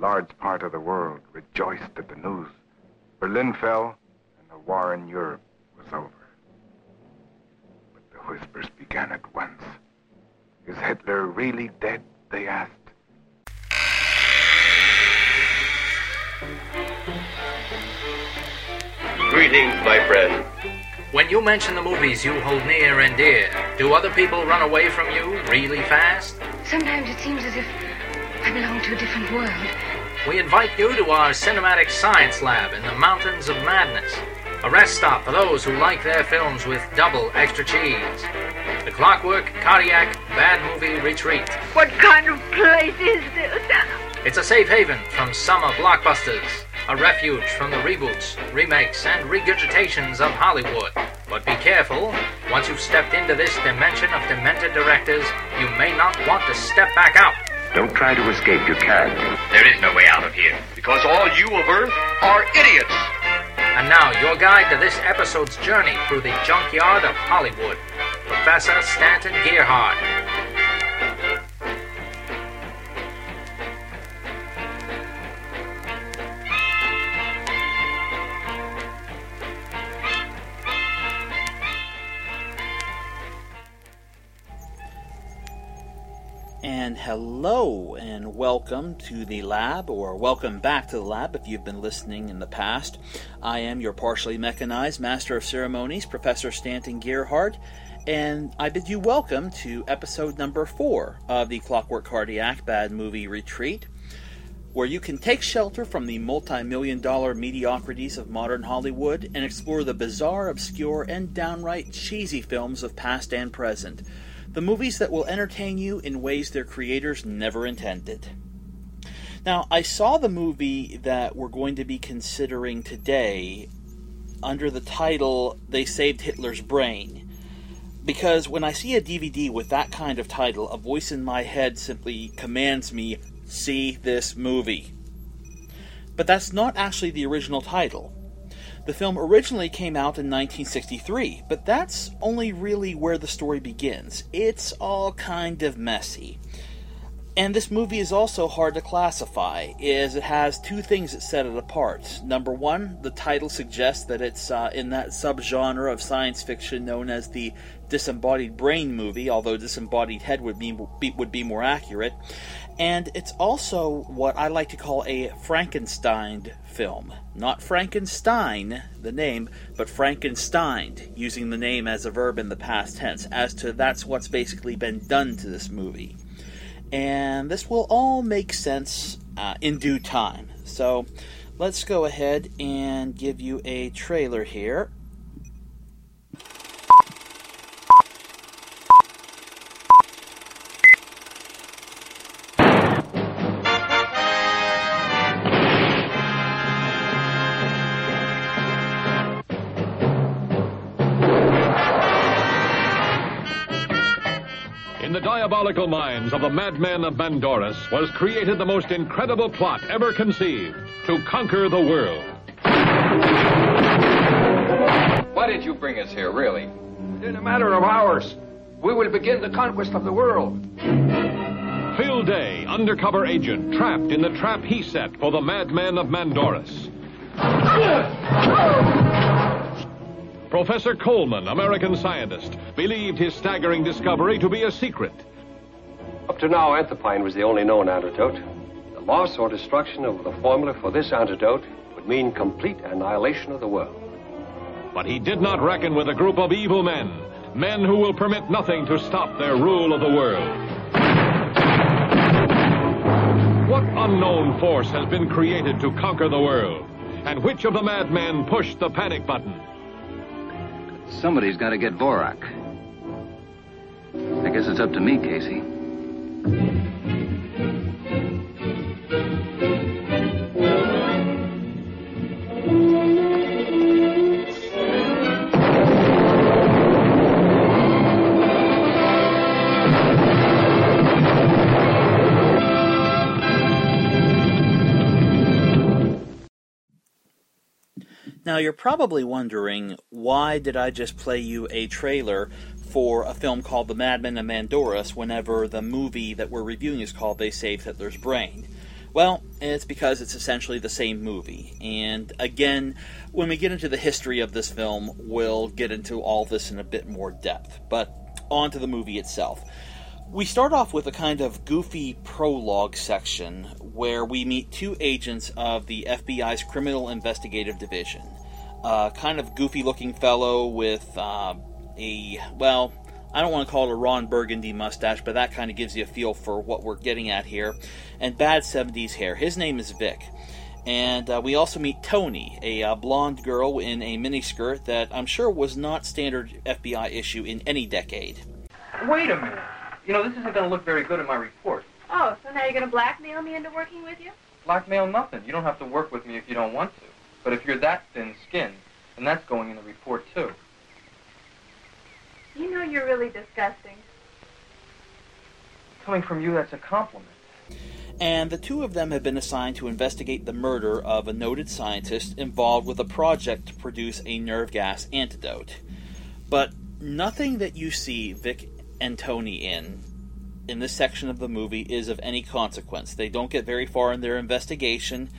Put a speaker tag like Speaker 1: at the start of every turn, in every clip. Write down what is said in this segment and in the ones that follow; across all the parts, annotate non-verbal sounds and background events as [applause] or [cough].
Speaker 1: large part of the world rejoiced at the news. Berlin fell, and the war in Europe was over. But the whispers began at once. Is Hitler really dead? They asked.
Speaker 2: Greetings, my friend.
Speaker 3: When you mention the movies you hold near and dear, do other people run away from you really fast?
Speaker 4: Sometimes it seems as if I belong to a different world.
Speaker 3: We invite you to our cinematic science lab in the Mountains of Madness. A rest stop for those who like their films with double extra cheese. The Clockwork Cardiac Bad Movie Retreat.
Speaker 4: What kind of place is this?
Speaker 3: It's a safe haven from summer blockbusters, a refuge from the reboots, remakes, and regurgitations of Hollywood. But be careful, once you've stepped into this dimension of demented directors, you may not want to step back out.
Speaker 2: Don't try to escape. You can't. There is no way out of here. Because all you of Earth are idiots.
Speaker 3: And now, your guide to this episode's journey through the junkyard of Hollywood, Professor Stanton Gearhart.
Speaker 5: Hello, and welcome to the lab, or welcome back to the lab if you've been listening in the past. I am your partially mechanized Master of Ceremonies, Professor Stanton Gearhart, and I bid you welcome to episode number four of the Clockwork Cardiac Bad Movie Retreat, where you can take shelter from the multi million dollar mediocrities of modern Hollywood and explore the bizarre, obscure, and downright cheesy films of past and present the movies that will entertain you in ways their creators never intended. Now, I saw the movie that we're going to be considering today under the title They Saved Hitler's Brain. Because when I see a DVD with that kind of title, a voice in my head simply commands me, see this movie. But that's not actually the original title. The film originally came out in 1963, but that's only really where the story begins. It's all kind of messy. And this movie is also hard to classify, as it has two things that set it apart. Number one, the title suggests that it's uh, in that subgenre of science fiction known as the disembodied brain movie, although disembodied head would be, would be more accurate. And it's also what I like to call a Frankenstein film. Not Frankenstein, the name, but Frankenstein, using the name as a verb in the past tense, as to that's what's basically been done to this movie. And this will all make sense uh, in due time. So let's go ahead and give you a trailer here.
Speaker 6: In the diabolical minds of the madmen of Mandoras was created the most incredible plot ever conceived to conquer the world.
Speaker 7: Why did you bring us here, really? In a matter of hours, we will begin the conquest of the world.
Speaker 6: Phil Day, undercover agent, trapped in the trap he set for the madmen of Mandoras. [laughs] Professor Coleman, American scientist, believed his staggering discovery to be a secret.
Speaker 8: Up to now, atropine was the only known antidote. The loss or destruction of the formula for this antidote would mean complete annihilation of the world.
Speaker 6: But he did not reckon with a group of evil men, men who will permit nothing to stop their rule of the world. What unknown force has been created to conquer the world? And which of the madmen pushed the panic button?
Speaker 9: Somebody's got to get Vorak. I guess it's up to me, Casey.
Speaker 5: You're probably wondering why did I just play you a trailer for a film called The Madman of Mandoras whenever the movie that we're reviewing is called They Saved Hitler's Brain? Well, it's because it's essentially the same movie. And again, when we get into the history of this film, we'll get into all this in a bit more depth. But on to the movie itself. We start off with a kind of goofy prologue section where we meet two agents of the FBI's Criminal Investigative Division. A kind of goofy looking fellow with uh, a, well, I don't want to call it a Ron Burgundy mustache, but that kind of gives you a feel for what we're getting at here. And bad 70s hair. His name is Vic. And uh, we also meet Tony, a uh, blonde girl in a miniskirt that I'm sure was not standard FBI issue in any decade.
Speaker 10: Wait a minute. You know, this isn't going to look very good in my report.
Speaker 11: Oh, so now you're going to blackmail me into working with you?
Speaker 10: Blackmail nothing. You don't have to work with me if you don't want to. But if you're that thin-skinned, then that's going in the report, too.
Speaker 11: You know you're really disgusting.
Speaker 10: Coming from you, that's a compliment.
Speaker 5: And the two of them have been assigned to investigate the murder of a noted scientist involved with a project to produce a nerve gas antidote. But nothing that you see Vic and Tony in in this section of the movie is of any consequence. They don't get very far in their investigation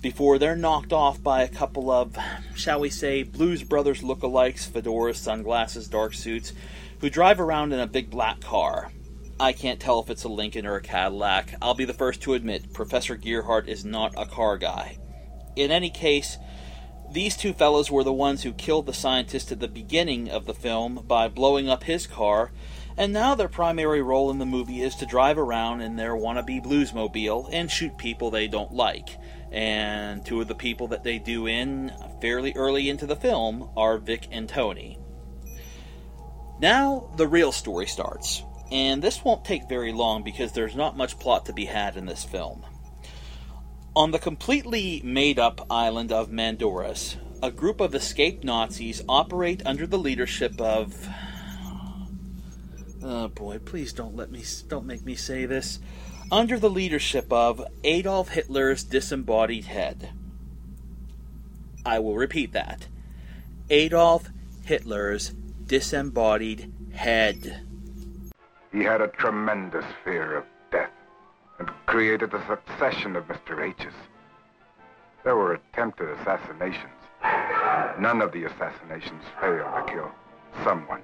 Speaker 5: before they're knocked off by a couple of, shall we say, Blues Brothers lookalikes, fedoras, sunglasses, dark suits, who drive around in a big black car. I can't tell if it's a Lincoln or a Cadillac. I'll be the first to admit Professor Gearhart is not a car guy. In any case, these two fellows were the ones who killed the scientist at the beginning of the film by blowing up his car, and now their primary role in the movie is to drive around in their wannabe bluesmobile and shoot people they don't like. And two of the people that they do in fairly early into the film are Vic and Tony. Now, the real story starts. And this won't take very long because there's not much plot to be had in this film. On the completely made up island of Mandoras, a group of escaped Nazis operate under the leadership of. Oh boy, please don't let me don't make me say this under the leadership of Adolf Hitler's disembodied head. I will repeat that. Adolf Hitler's disembodied head.
Speaker 1: He had a tremendous fear of death and created a succession of Mr. H's. There were attempted assassinations. None of the assassinations failed to kill someone.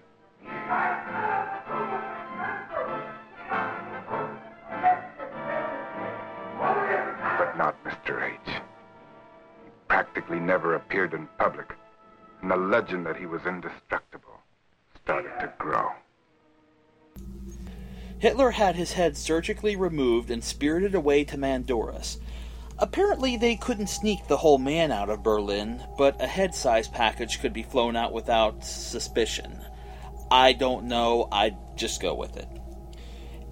Speaker 1: Not Mr. H. He practically never appeared in public, and the legend that he was indestructible started to grow.
Speaker 5: Hitler had his head surgically removed and spirited away to Mandoras. Apparently, they couldn't sneak the whole man out of Berlin, but a head size package could be flown out without suspicion. I don't know, I'd just go with it.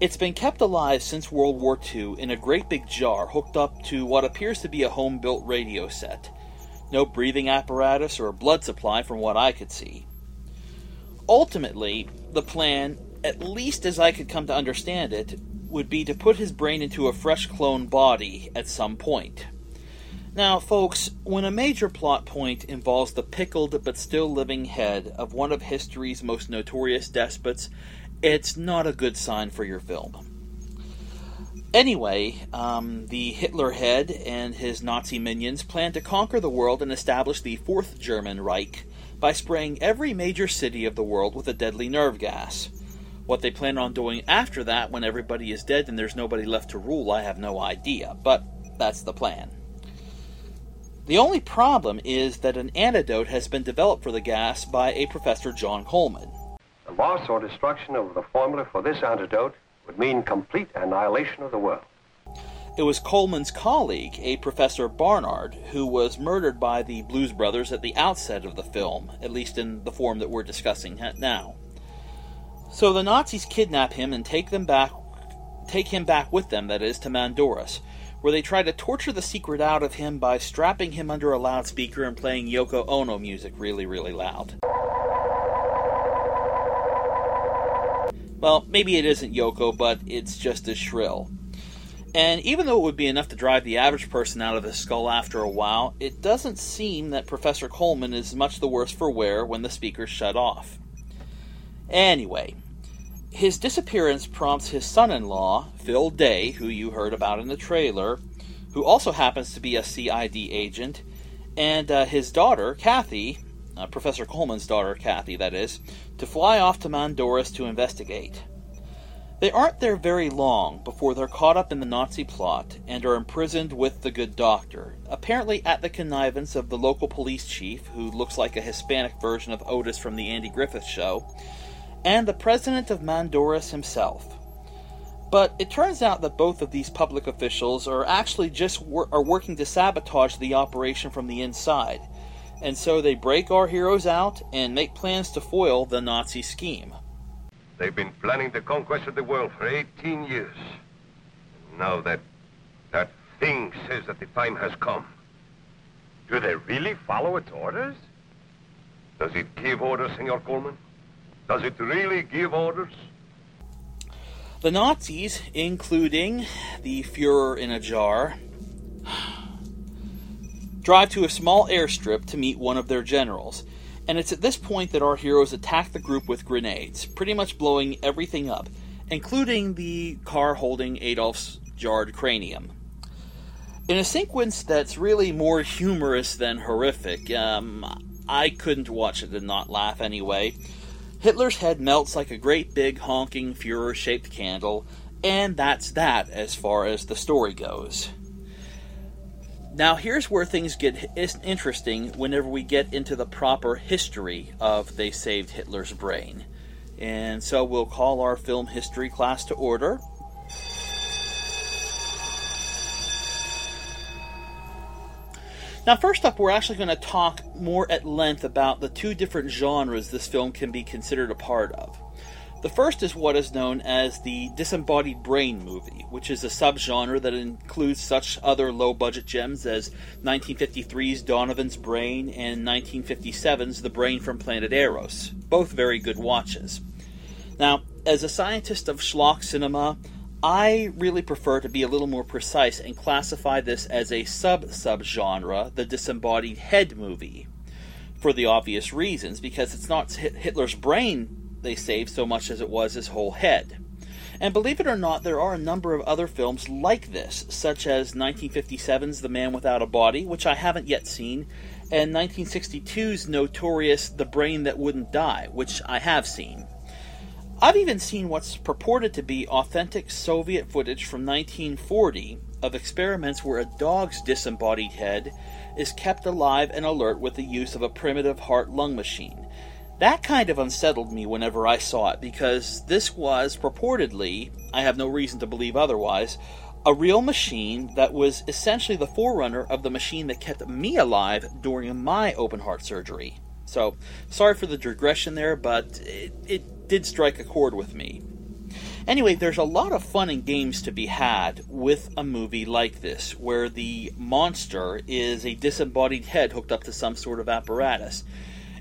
Speaker 5: It's been kept alive since World War II in a great big jar hooked up to what appears to be a home built radio set. No breathing apparatus or blood supply from what I could see. Ultimately, the plan, at least as I could come to understand it, would be to put his brain into a fresh clone body at some point. Now, folks, when a major plot point involves the pickled but still living head of one of history's most notorious despots, it's not a good sign for your film. Anyway, um, the Hitler head and his Nazi minions plan to conquer the world and establish the Fourth German Reich by spraying every major city of the world with a deadly nerve gas. What they plan on doing after that, when everybody is dead and there's nobody left to rule, I have no idea, but that's the plan. The only problem is that an antidote has been developed for the gas by a Professor John Coleman.
Speaker 8: The loss or destruction of the formula for this antidote would mean complete annihilation of the world.
Speaker 5: It was Coleman's colleague, a Professor Barnard, who was murdered by the Blues Brothers at the outset of the film, at least in the form that we're discussing now. So the Nazis kidnap him and take them back take him back with them, that is, to Mandoras, where they try to torture the secret out of him by strapping him under a loudspeaker and playing Yoko Ono music really, really loud. Well, maybe it isn't Yoko, but it's just as shrill. And even though it would be enough to drive the average person out of his skull after a while, it doesn't seem that Professor Coleman is much the worse for wear when the speakers shut off. Anyway, his disappearance prompts his son in law, Phil Day, who you heard about in the trailer, who also happens to be a CID agent, and uh, his daughter, Kathy, uh, Professor Coleman's daughter, Kathy, that is, to fly off to Mandoras to investigate. They aren't there very long before they're caught up in the Nazi plot and are imprisoned with the good doctor, apparently at the connivance of the local police chief, who looks like a Hispanic version of Otis from the Andy Griffith Show, and the president of Mandoras himself. But it turns out that both of these public officials are actually just wor- are working to sabotage the operation from the inside, and so they break our heroes out and make plans to foil the Nazi scheme.
Speaker 12: They've been planning the conquest of the world for 18 years. Now that that thing says that the time has come.
Speaker 13: Do they really follow its orders?
Speaker 12: Does it give orders, Senor Coleman? Does it really give orders?
Speaker 5: The Nazis, including the Fuhrer in a jar, drive to a small airstrip to meet one of their generals. And it's at this point that our heroes attack the group with grenades, pretty much blowing everything up, including the car holding Adolf's jarred cranium. In a sequence that's really more humorous than horrific, um, I couldn't watch it and not laugh anyway. Hitler's head melts like a great big honking Fuhrer shaped candle, and that's that as far as the story goes. Now, here's where things get interesting whenever we get into the proper history of They Saved Hitler's Brain. And so we'll call our film history class to order. Now, first up, we're actually going to talk more at length about the two different genres this film can be considered a part of. The first is what is known as the disembodied brain movie, which is a subgenre that includes such other low budget gems as 1953's Donovan's Brain and 1957's The Brain from Planet Arous, both very good watches. Now, as a scientist of schlock cinema, I really prefer to be a little more precise and classify this as a sub subgenre, the disembodied head movie. For the obvious reasons, because it's not Hitler's brain they saved so much as it was his whole head. And believe it or not, there are a number of other films like this, such as 1957's The Man Without a Body, which I haven't yet seen, and 1962's notorious The Brain That Wouldn't Die, which I have seen. I've even seen what's purported to be authentic Soviet footage from 1940 of experiments where a dog's disembodied head is kept alive and alert with the use of a primitive heart lung machine. That kind of unsettled me whenever I saw it because this was purportedly, I have no reason to believe otherwise, a real machine that was essentially the forerunner of the machine that kept me alive during my open heart surgery. So, sorry for the digression there, but it, it did strike a chord with me. Anyway, there's a lot of fun and games to be had with a movie like this, where the monster is a disembodied head hooked up to some sort of apparatus.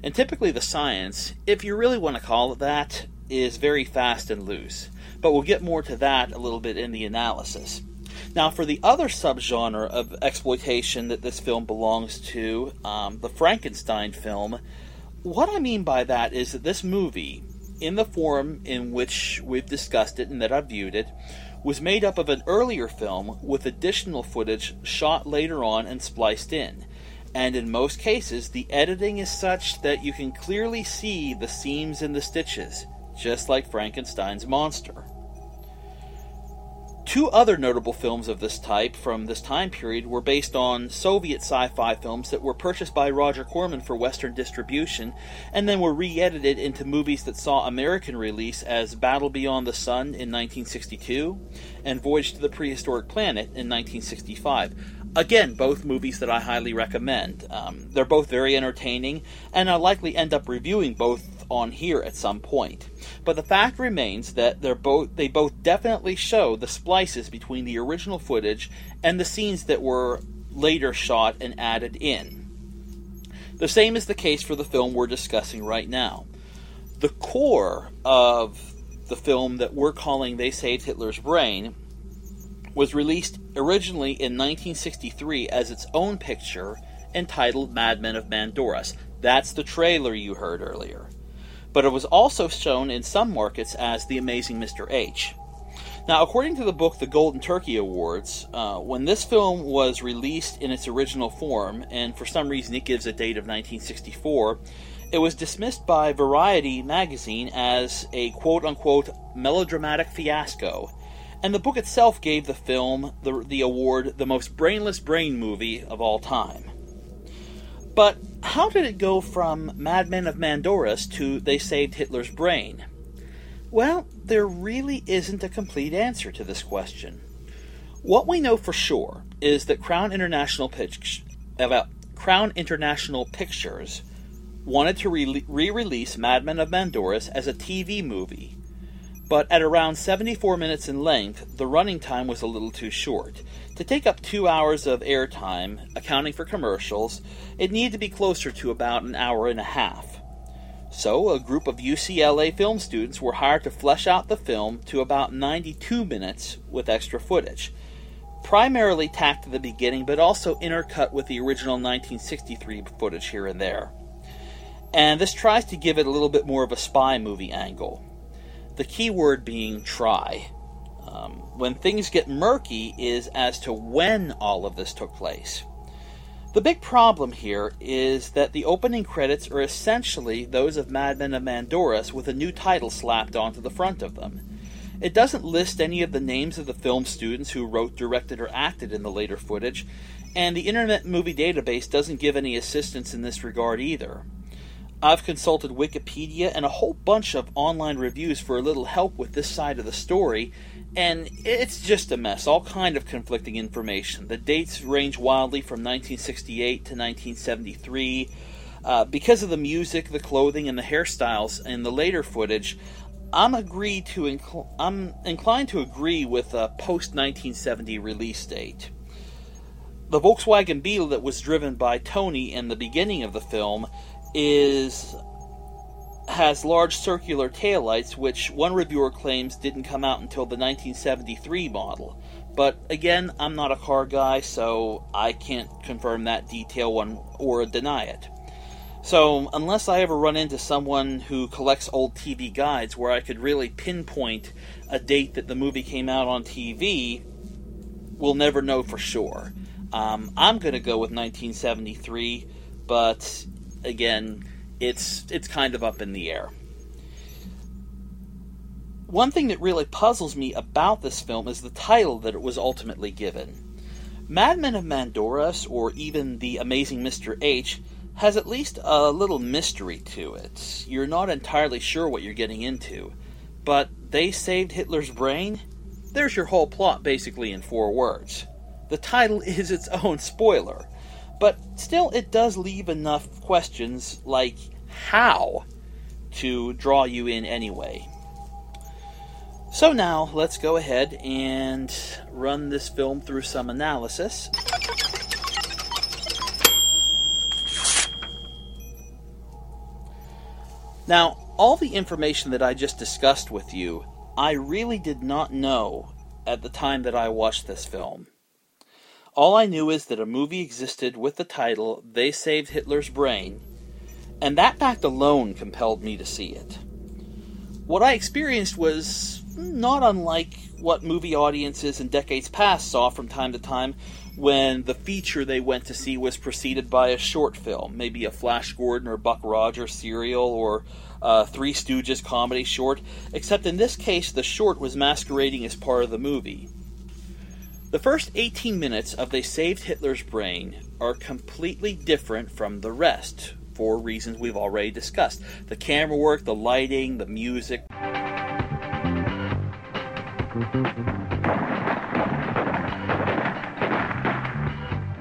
Speaker 5: And typically, the science, if you really want to call it that, is very fast and loose. But we'll get more to that a little bit in the analysis. Now, for the other subgenre of exploitation that this film belongs to, um, the Frankenstein film, what I mean by that is that this movie, in the form in which we've discussed it and that I've viewed it, was made up of an earlier film with additional footage shot later on and spliced in. And in most cases, the editing is such that you can clearly see the seams and the stitches, just like Frankenstein's monster. Two other notable films of this type from this time period were based on Soviet sci fi films that were purchased by Roger Corman for Western distribution and then were re edited into movies that saw American release as Battle Beyond the Sun in 1962 and Voyage to the Prehistoric Planet in 1965. Again, both movies that I highly recommend. Um, they're both very entertaining, and I'll likely end up reviewing both on here at some point. But the fact remains that they're both they both definitely show the splices between the original footage and the scenes that were later shot and added in. The same is the case for the film we're discussing right now. The core of the film that we're calling They Saved Hitler's Brain was released originally in 1963 as its own picture entitled Madmen of Mandoras. That's the trailer you heard earlier. But it was also shown in some markets as The Amazing Mr. H. Now, according to the book The Golden Turkey Awards, uh, when this film was released in its original form, and for some reason it gives a date of 1964, it was dismissed by Variety magazine as a quote unquote melodramatic fiasco. And the book itself gave the film the, the award the most brainless brain movie of all time. But how did it go from Madmen of Mandoras to They Saved Hitler's Brain? Well, there really isn't a complete answer to this question. What we know for sure is that Crown International, uh, Crown International Pictures wanted to re release Madmen of Mandoras as a TV movie, but at around 74 minutes in length, the running time was a little too short. To take up two hours of airtime, accounting for commercials, it needed to be closer to about an hour and a half. So, a group of UCLA film students were hired to flesh out the film to about 92 minutes with extra footage. Primarily tacked to the beginning, but also intercut with the original 1963 footage here and there. And this tries to give it a little bit more of a spy movie angle. The key word being try. Um, when things get murky is as to when all of this took place. The big problem here is that the opening credits are essentially those of Madmen of Mandoras with a new title slapped onto the front of them. It doesn't list any of the names of the film students who wrote, directed, or acted in the later footage, and the Internet Movie Database doesn't give any assistance in this regard either. I've consulted Wikipedia and a whole bunch of online reviews for a little help with this side of the story, and it's just a mess all kind of conflicting information. The dates range wildly from 1968 to 1973 uh, because of the music the clothing and the hairstyles in the later footage i'm agreed to i'm inclined to agree with a post 1970 release date. The volkswagen beetle that was driven by tony in the beginning of the film is has large circular taillights, which one reviewer claims didn't come out until the 1973 model. But again, I'm not a car guy, so I can't confirm that detail one or deny it. So, unless I ever run into someone who collects old TV guides where I could really pinpoint a date that the movie came out on TV, we'll never know for sure. Um, I'm going to go with 1973, but again, it's it's kind of up in the air. One thing that really puzzles me about this film is the title that it was ultimately given. Madmen of Mandoras, or even The Amazing Mr. H, has at least a little mystery to it. You're not entirely sure what you're getting into. But They Saved Hitler's Brain? There's your whole plot basically in four words. The title [laughs] is its own spoiler. But still, it does leave enough questions like how to draw you in anyway. So now let's go ahead and run this film through some analysis. Now, all the information that I just discussed with you, I really did not know at the time that I watched this film. All I knew is that a movie existed with the title They Saved Hitler's Brain and that fact alone compelled me to see it. What I experienced was not unlike what movie audiences in decades past saw from time to time when the feature they went to see was preceded by a short film, maybe a Flash Gordon or Buck Rogers serial or a Three Stooges comedy short, except in this case the short was masquerading as part of the movie. The first 18 minutes of They Saved Hitler's Brain are completely different from the rest, for reasons we've already discussed the camera work, the lighting, the music.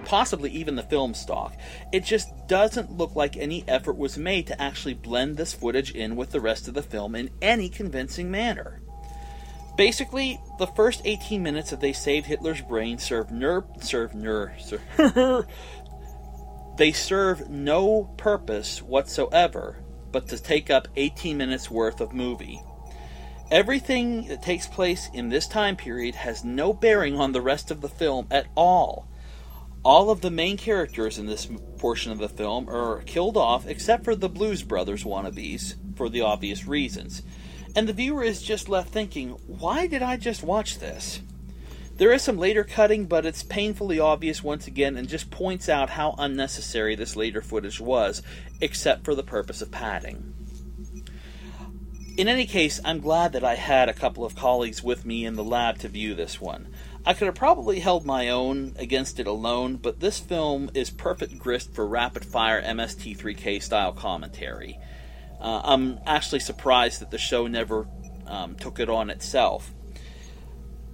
Speaker 5: Possibly even the film stock. It just doesn't look like any effort was made to actually blend this footage in with the rest of the film in any convincing manner. Basically, the first 18 minutes of They Saved Hitler's Brain serve ner- serve ner- [laughs] They serve no purpose whatsoever but to take up 18 minutes worth of movie. Everything that takes place in this time period has no bearing on the rest of the film at all. All of the main characters in this portion of the film are killed off except for the Blues Brothers wannabes, for the obvious reasons. And the viewer is just left thinking, why did I just watch this? There is some later cutting, but it's painfully obvious once again and just points out how unnecessary this later footage was, except for the purpose of padding. In any case, I'm glad that I had a couple of colleagues with me in the lab to view this one. I could have probably held my own against it alone, but this film is perfect grist for rapid fire MST3K style commentary. Uh, I'm actually surprised that the show never um, took it on itself.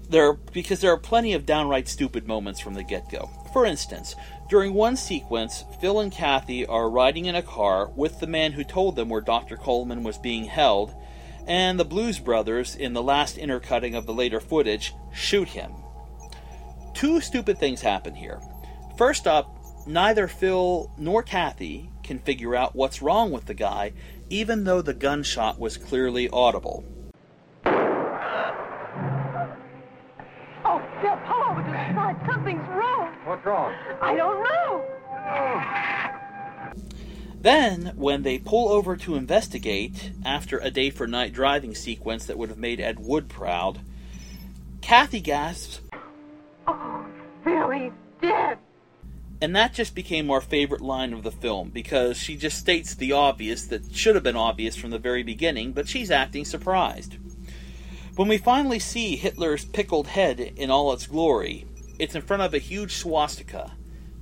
Speaker 5: There, because there are plenty of downright stupid moments from the get-go. For instance, during one sequence, Phil and Kathy are riding in a car with the man who told them where Dr. Coleman was being held, and the Blues Brothers, in the last intercutting of the later footage, shoot him. Two stupid things happen here. First up, neither Phil nor Kathy can figure out what's wrong with the guy, even though the gunshot was clearly audible.
Speaker 11: Oh, Phil, pull over to the side. Something's wrong.
Speaker 7: What's wrong?
Speaker 11: I don't know.
Speaker 5: Then, when they pull over to investigate, after a day for night driving sequence that would have made Ed Wood proud, Kathy gasps, And that just became our favorite line of the film because she just states the obvious that should have been obvious from the very beginning, but she's acting surprised. When we finally see Hitler's pickled head in all its glory, it's in front of a huge swastika,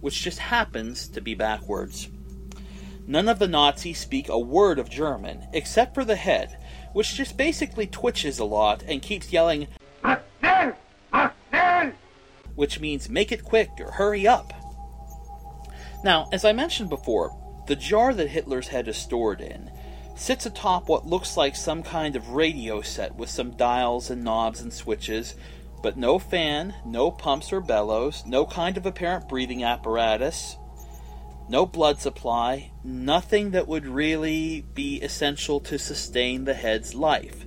Speaker 5: which just happens to be backwards. None of the Nazis speak a word of German, except for the head, which just basically twitches a lot and keeps yelling, which means make it quick or hurry up. Now, as I mentioned before, the jar that Hitler's head is stored in sits atop what looks like some kind of radio set with some dials and knobs and switches, but no fan, no pumps or bellows, no kind of apparent breathing apparatus, no blood supply, nothing that would really be essential to sustain the head's life.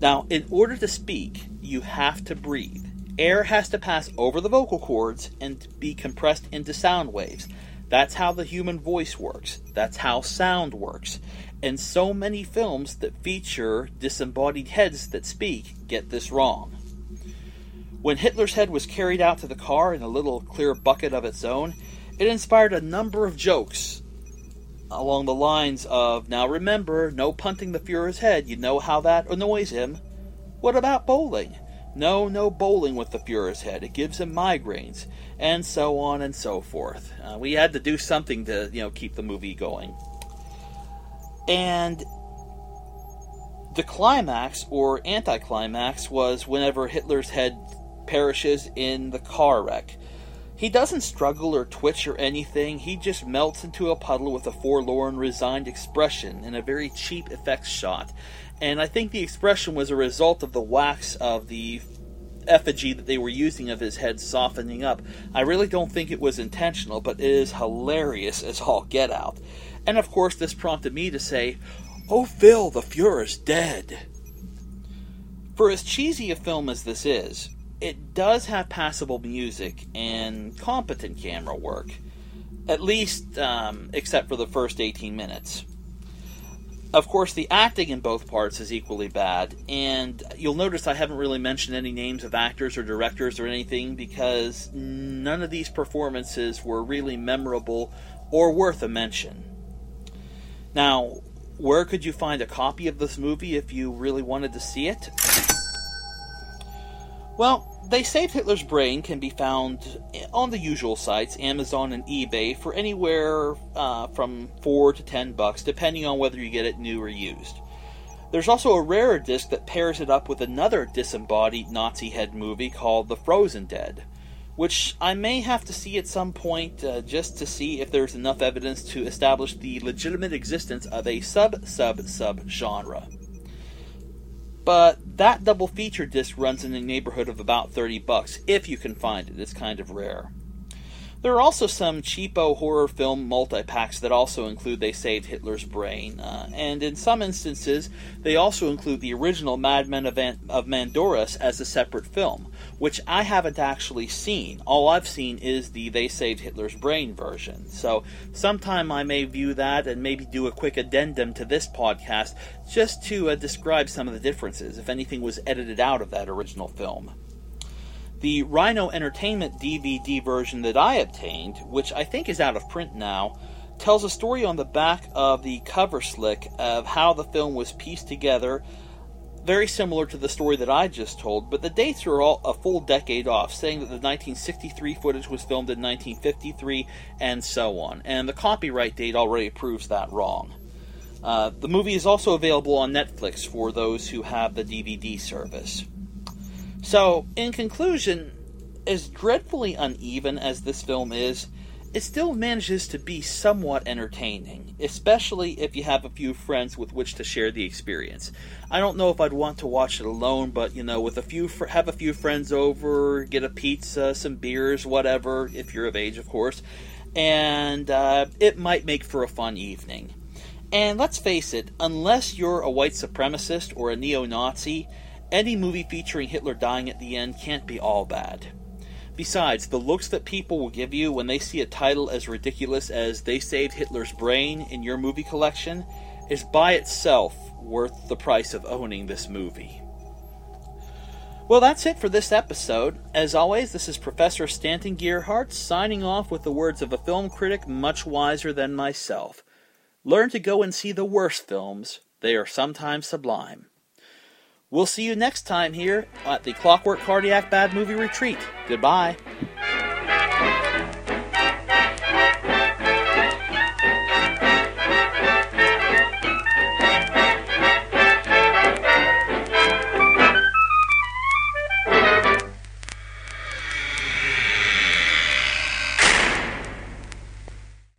Speaker 5: Now, in order to speak, you have to breathe. Air has to pass over the vocal cords and be compressed into sound waves. That's how the human voice works. That's how sound works. And so many films that feature disembodied heads that speak get this wrong. When Hitler's head was carried out to the car in a little clear bucket of its own, it inspired a number of jokes along the lines of Now remember, no punting the Fuhrer's head, you know how that annoys him. What about bowling? No, no bowling with the Fuhrer's head. It gives him migraines, and so on and so forth. Uh, we had to do something to, you know, keep the movie going. And the climax or anticlimax was whenever Hitler's head perishes in the car wreck. He doesn't struggle or twitch or anything. He just melts into a puddle with a forlorn, resigned expression in a very cheap effects shot. And I think the expression was a result of the wax of the effigy that they were using of his head softening up. I really don't think it was intentional, but it is hilarious as all get out. And of course, this prompted me to say, Oh, Phil, the Fuhrer's dead. For as cheesy a film as this is, it does have passable music and competent camera work, at least um, except for the first 18 minutes. Of course, the acting in both parts is equally bad, and you'll notice I haven't really mentioned any names of actors or directors or anything because none of these performances were really memorable or worth a mention. Now, where could you find a copy of this movie if you really wanted to see it? Well, They Saved Hitler's Brain can be found on the usual sites, Amazon and eBay, for anywhere uh, from 4 to 10 bucks, depending on whether you get it new or used. There's also a rarer disc that pairs it up with another disembodied Nazi head movie called The Frozen Dead, which I may have to see at some point uh, just to see if there's enough evidence to establish the legitimate existence of a sub sub sub genre. But that double feature disc runs in the neighborhood of about 30 bucks if you can find it. It's kind of rare. There are also some cheapo horror film multi-packs that also include They Saved Hitler's Brain, uh, and in some instances, they also include the original Madmen of, of Mandoras as a separate film, which I haven't actually seen. All I've seen is the They Saved Hitler's Brain version. So sometime I may view that and maybe do a quick addendum to this podcast just to uh, describe some of the differences, if anything was edited out of that original film. The Rhino Entertainment DVD version that I obtained, which I think is out of print now, tells a story on the back of the cover slick of how the film was pieced together, very similar to the story that I just told, but the dates are all a full decade off, saying that the 1963 footage was filmed in 1953 and so on, and the copyright date already proves that wrong. Uh, the movie is also available on Netflix for those who have the DVD service. So, in conclusion, as dreadfully uneven as this film is, it still manages to be somewhat entertaining, especially if you have a few friends with which to share the experience. I don't know if I'd want to watch it alone, but you know, with a few fr- have a few friends over, get a pizza, some beers, whatever, if you're of age, of course, and uh, it might make for a fun evening. And let's face it, unless you're a white supremacist or a neo-Nazi, any movie featuring Hitler dying at the end can't be all bad. Besides, the looks that people will give you when they see a title as ridiculous as They Saved Hitler's Brain in your movie collection is by itself worth the price of owning this movie. Well, that's it for this episode. As always, this is Professor Stanton Gearhart signing off with the words of a film critic much wiser than myself. Learn to go and see the worst films, they are sometimes sublime. We'll see you next time here at the Clockwork Cardiac Bad Movie Retreat. Goodbye.